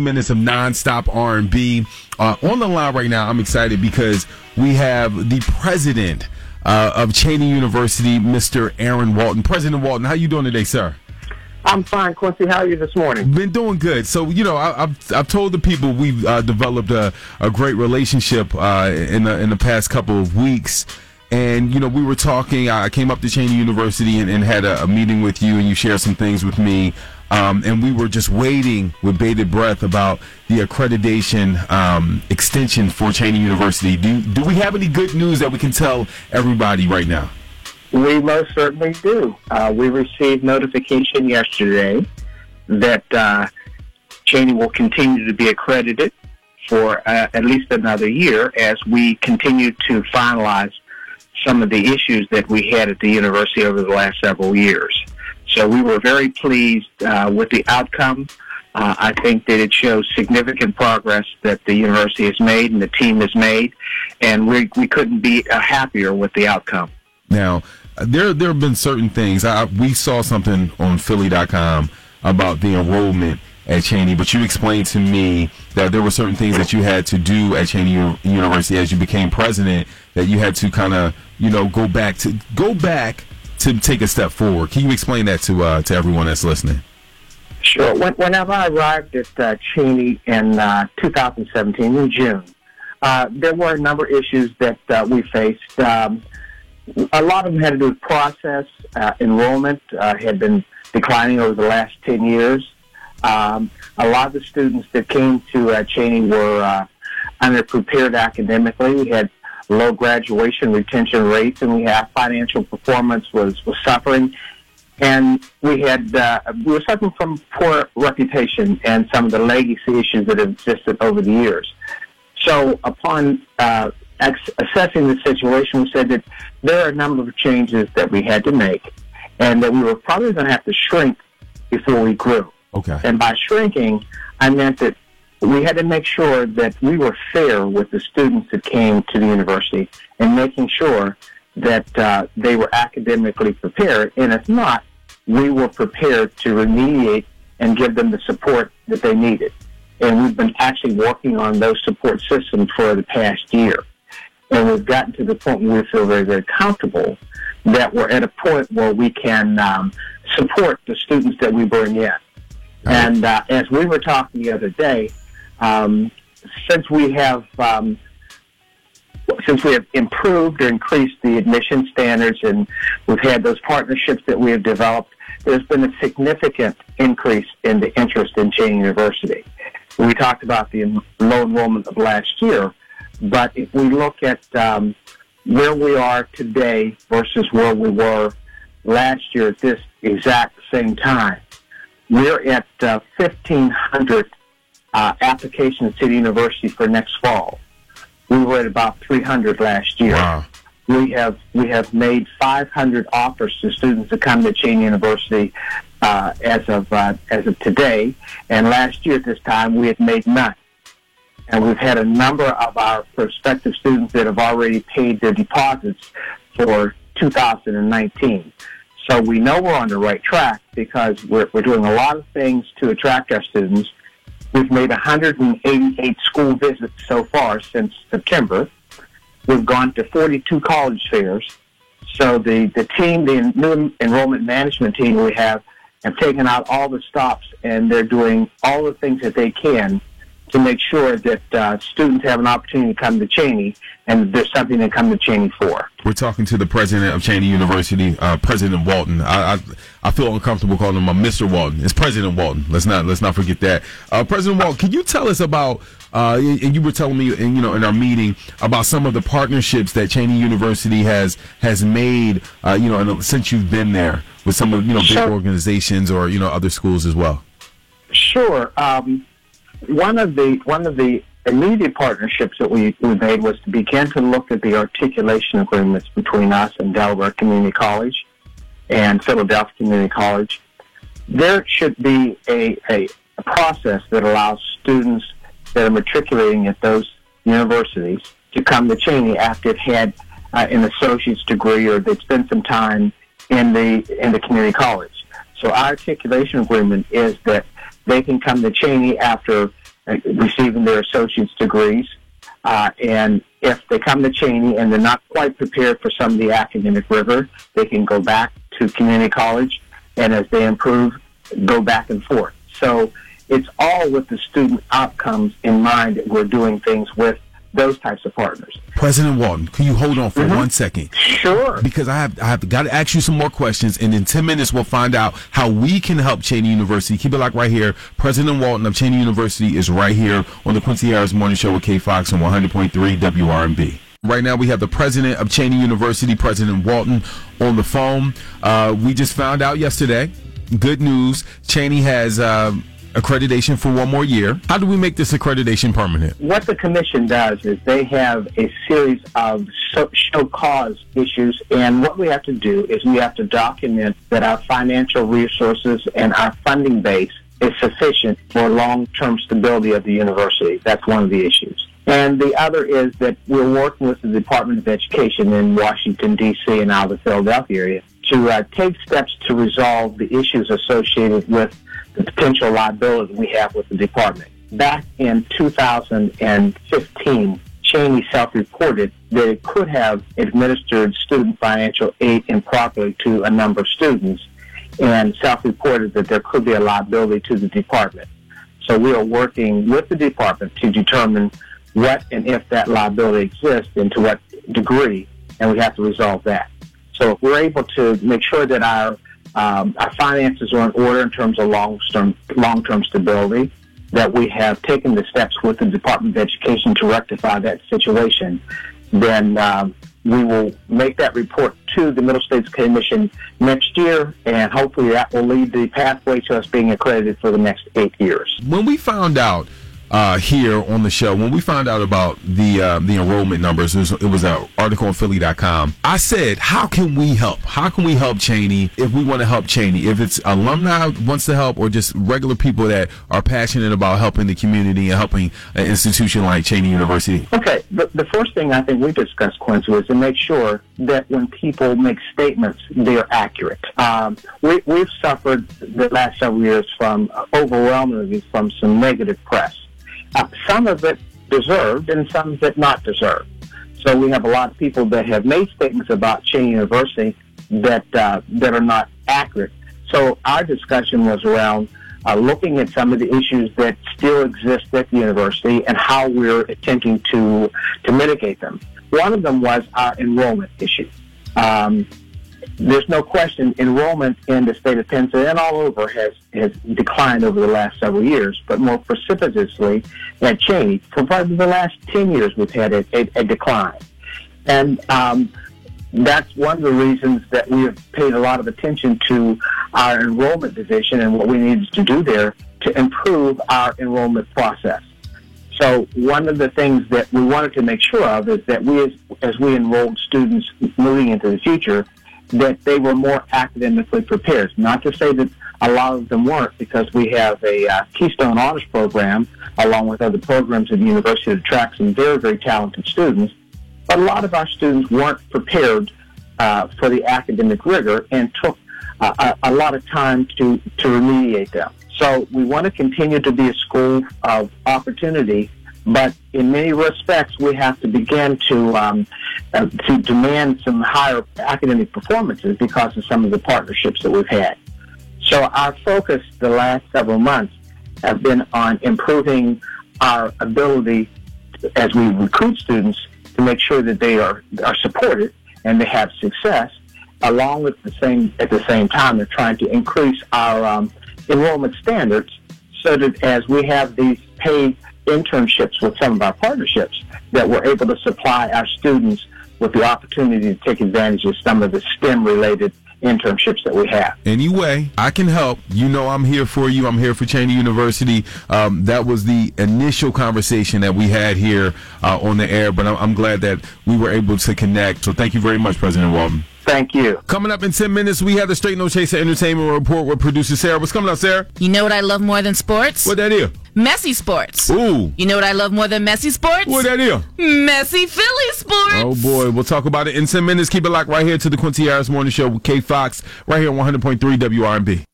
minutes of nonstop R&B. Uh, on the line right now, I'm excited because we have the president uh, of Cheyney University, Mr. Aaron Walton. President Walton, how you doing today, sir? I'm fine, Quincy. How are you this morning? Been doing good. So you know, I, have I've told the people we've uh, developed a, a great relationship uh, in the in the past couple of weeks. And you know, we were talking. I came up to Cheyney University and, and had a, a meeting with you, and you shared some things with me um, and we were just waiting with bated breath about the accreditation um, extension for Cheyney University. Do, do we have any good news that we can tell everybody right now? We most certainly do. Uh, we received notification yesterday that uh, Cheyney will continue to be accredited for uh, at least another year as we continue to finalize some of the issues that we had at the university over the last several years. So we were very pleased uh, with the outcome. Uh, I think that it shows significant progress that the university has made and the team has made, and we we couldn't be uh, happier with the outcome. Now, there there have been certain things. I, we saw something on Philly.com about the enrollment at Cheyney, but you explained to me that there were certain things that you had to do at Cheyney U- University as you became president that you had to kind of you know go back to go back to take a step forward. Can you explain that to uh, to everyone that's listening? Sure. When, whenever I arrived at uh, Cheyney in uh, 2017 in June, uh, there were a number of issues that uh, we faced. Um, a lot of them had to do with process. Uh, enrollment had been declining over the last 10 years. Um, a lot of the students that came to Cheyney were underprepared academically. We had low graduation retention rates, and we had financial performance was was suffering, and we had uh, we were suffering from poor reputation and some of the legacy issues that have existed over the years. So, upon uh, ex- assessing the situation, we said that there are a number of changes that we had to make, and that we were probably going to have to shrink before we grew. Okay. And by shrinking, I meant that we had to make sure that we were fair with the students that came to the university and making sure that uh, they were academically prepared. And if not, we were prepared to remediate and give them the support that they needed. And we've been actually working on those support systems for the past year. And we've gotten to the point where we feel very, very comfortable that we're at a point where we can um, support the students that we bring in. And uh, as we were talking the other day, um, since we have um, since we have improved or increased the admission standards and we've had those partnerships that we have developed, there's been a significant increase in the interest in Cheyney University. We talked about the low enrollment of last year, but if we look at um, where we are today versus where we were last year at this exact same time, we're at uh, 1,500 uh, applications to the university for next fall. We were at about 300 last year. Wow. We have we have made 500 offers to students to come to Cheyney University uh, as of uh, as of today, and last year at this time we had made none. And we've had a number of our prospective students that have already paid their deposits for 2019. So we know we're on the right track because we're, we're doing a lot of things to attract our students We've made 188 school visits so far since September. We've gone to 42 college fairs. So the, the team, the new enrollment management team we have, have taken out all the stops and they're doing all the things that they can to make sure that uh, students have an opportunity to come to Cheyney and there's something to come to Cheyney for. We're talking to the president of Cheyney University, uh, President Walton. I, I, I feel uncomfortable calling him a Mr. Walton. It's President Walton. Let's not let's not forget that. Uh, President Walton, can you tell us about? Uh, and you were telling me, in, you know, in our meeting about some of the partnerships that Cheyney University has has made, uh, you know, since you've been there with some of you know big sure. organizations or you know other schools as well. Sure. Um, one of the one of the immediate partnerships that we, we made was to begin to look at the articulation agreements between us and Delaware Community College and Philadelphia Community College. There should be a, a, a process that allows students that are matriculating at those universities to come to Cheyney after they've had uh, an associate's degree or they've spent some time in the in the community college. So our articulation agreement is that they can come to Cheyney after uh, receiving their associate's degrees. Uh, and if they come to Cheyney and they're not quite prepared for some of the academic rigor, they can go back to community college, and as they improve, go back and forth. So it's all with the student outcomes in mind that we're doing things with those types of partners. President Walton, can you hold on for Mhm. one second? Sure. Because I have I have got to ask you some more questions, and in ten minutes we'll find out how we can help Cheyney University. Keep it locked right here. President Walton of Cheyney University is right here on the Quincy Harris Morning Show with K Fox on 100.3 WRNB. Right now we have the president of Cheyney University, President Walton, on the phone. Uh, we just found out yesterday. Good news. Cheyney has. um accreditation for one more year. How do we make this accreditation permanent? what the commission does is they have a series of show cause issues, and what we have to do is we have to document that our financial resources and our funding base is sufficient for long-term stability of the university. That's one of the issues. And the other is that we're working with the Department of Education in Washington, D.C. and out of the Philadelphia area to uh, take steps to resolve the issues associated with the potential liability we have with the department. Back in 2015, Cheyney self-reported that it could have administered student financial aid improperly to a number of students and self-reported that there could be a liability to the department. So we are working with the department to determine what and if that liability exists and to what degree, and we have to resolve that. So if we're able to make sure that our um, our finances are in order in terms of long-term long-term stability, that we have taken the steps with the Department of Education to rectify that situation, then um, we will make that report to the Middle States Commission next year, and hopefully that will lead the pathway to us being accredited for the next eight years. when we found out uh, here on the show, when we found out about the uh, the enrollment numbers, it was, it was an article on Philly.com. I said, how can we help? How can we help Cheyney if we want to help Cheyney? If it's alumni wants to help, or just regular people that are passionate about helping the community and helping an institution like Cheyney University. Okay, the, the first thing I think we discussed, Quincy, was to make sure that when people make statements, they're accurate. Um, we, we've suffered the last several years from overwhelmingly from some negative press. Uh, some of it deserved and some of it not deserved. So we have a lot of people that have made statements about Cheyney University that uh, that are not accurate. So our discussion was around uh, looking at some of the issues that still exist at the university and how we're attempting to to mitigate them. One of them was our enrollment issue. Um, there's no question enrollment in the state of Pennsylvania and all over has, has declined over the last several years, but more precipitously at Cheyney. For probably the last 10 years, we've had a, a, a decline. And um, that's one of the reasons that we have paid a lot of attention to our enrollment division and what we needed to do there to improve our enrollment process. So one of the things that we wanted to make sure of is that we, as, as we enrolled students moving into the future, that they were more academically prepared. Not to say that a lot of them weren't, because we have a uh, Keystone Honors Program, along with other programs at the university that attract some very, very talented students. But a lot of our students weren't prepared uh, for the academic rigor and took uh, a, a lot of time to, to remediate them. So we want to continue to be a school of opportunity, but in many respects, we have to begin to um, uh, to demand some higher academic performances because of some of the partnerships that we've had. So our focus the last several months have been on improving our ability as we recruit students to make sure that they are are supported and they have success, along with the same at the same time they're trying to increase our um, enrollment standards so that as we have these paid internships with some of our partnerships, that we're able to supply our students with the opportunity to take advantage of some of the STEM related internships that we have. Anyway, I can help. You know, I'm here for you. I'm here for Cheyney University. Um, that was the initial conversation that we had here uh, on the air, but I'm, I'm glad that we were able to connect. So thank you very much, President Walton. Thank you. Coming up in 10 minutes, we have the Straight No Chaser Entertainment Report with producer Sarah. What's coming up, Sarah? You know what I love more than sports? What that is? Messy sports. Ooh. You know what I love more than messy sports? What that is? Messy Philly sports. Oh boy, we'll talk about it in 10 minutes. Keep it locked right here to the Quincy Harris Morning Show with K Fox, right here on 100.3 WRB.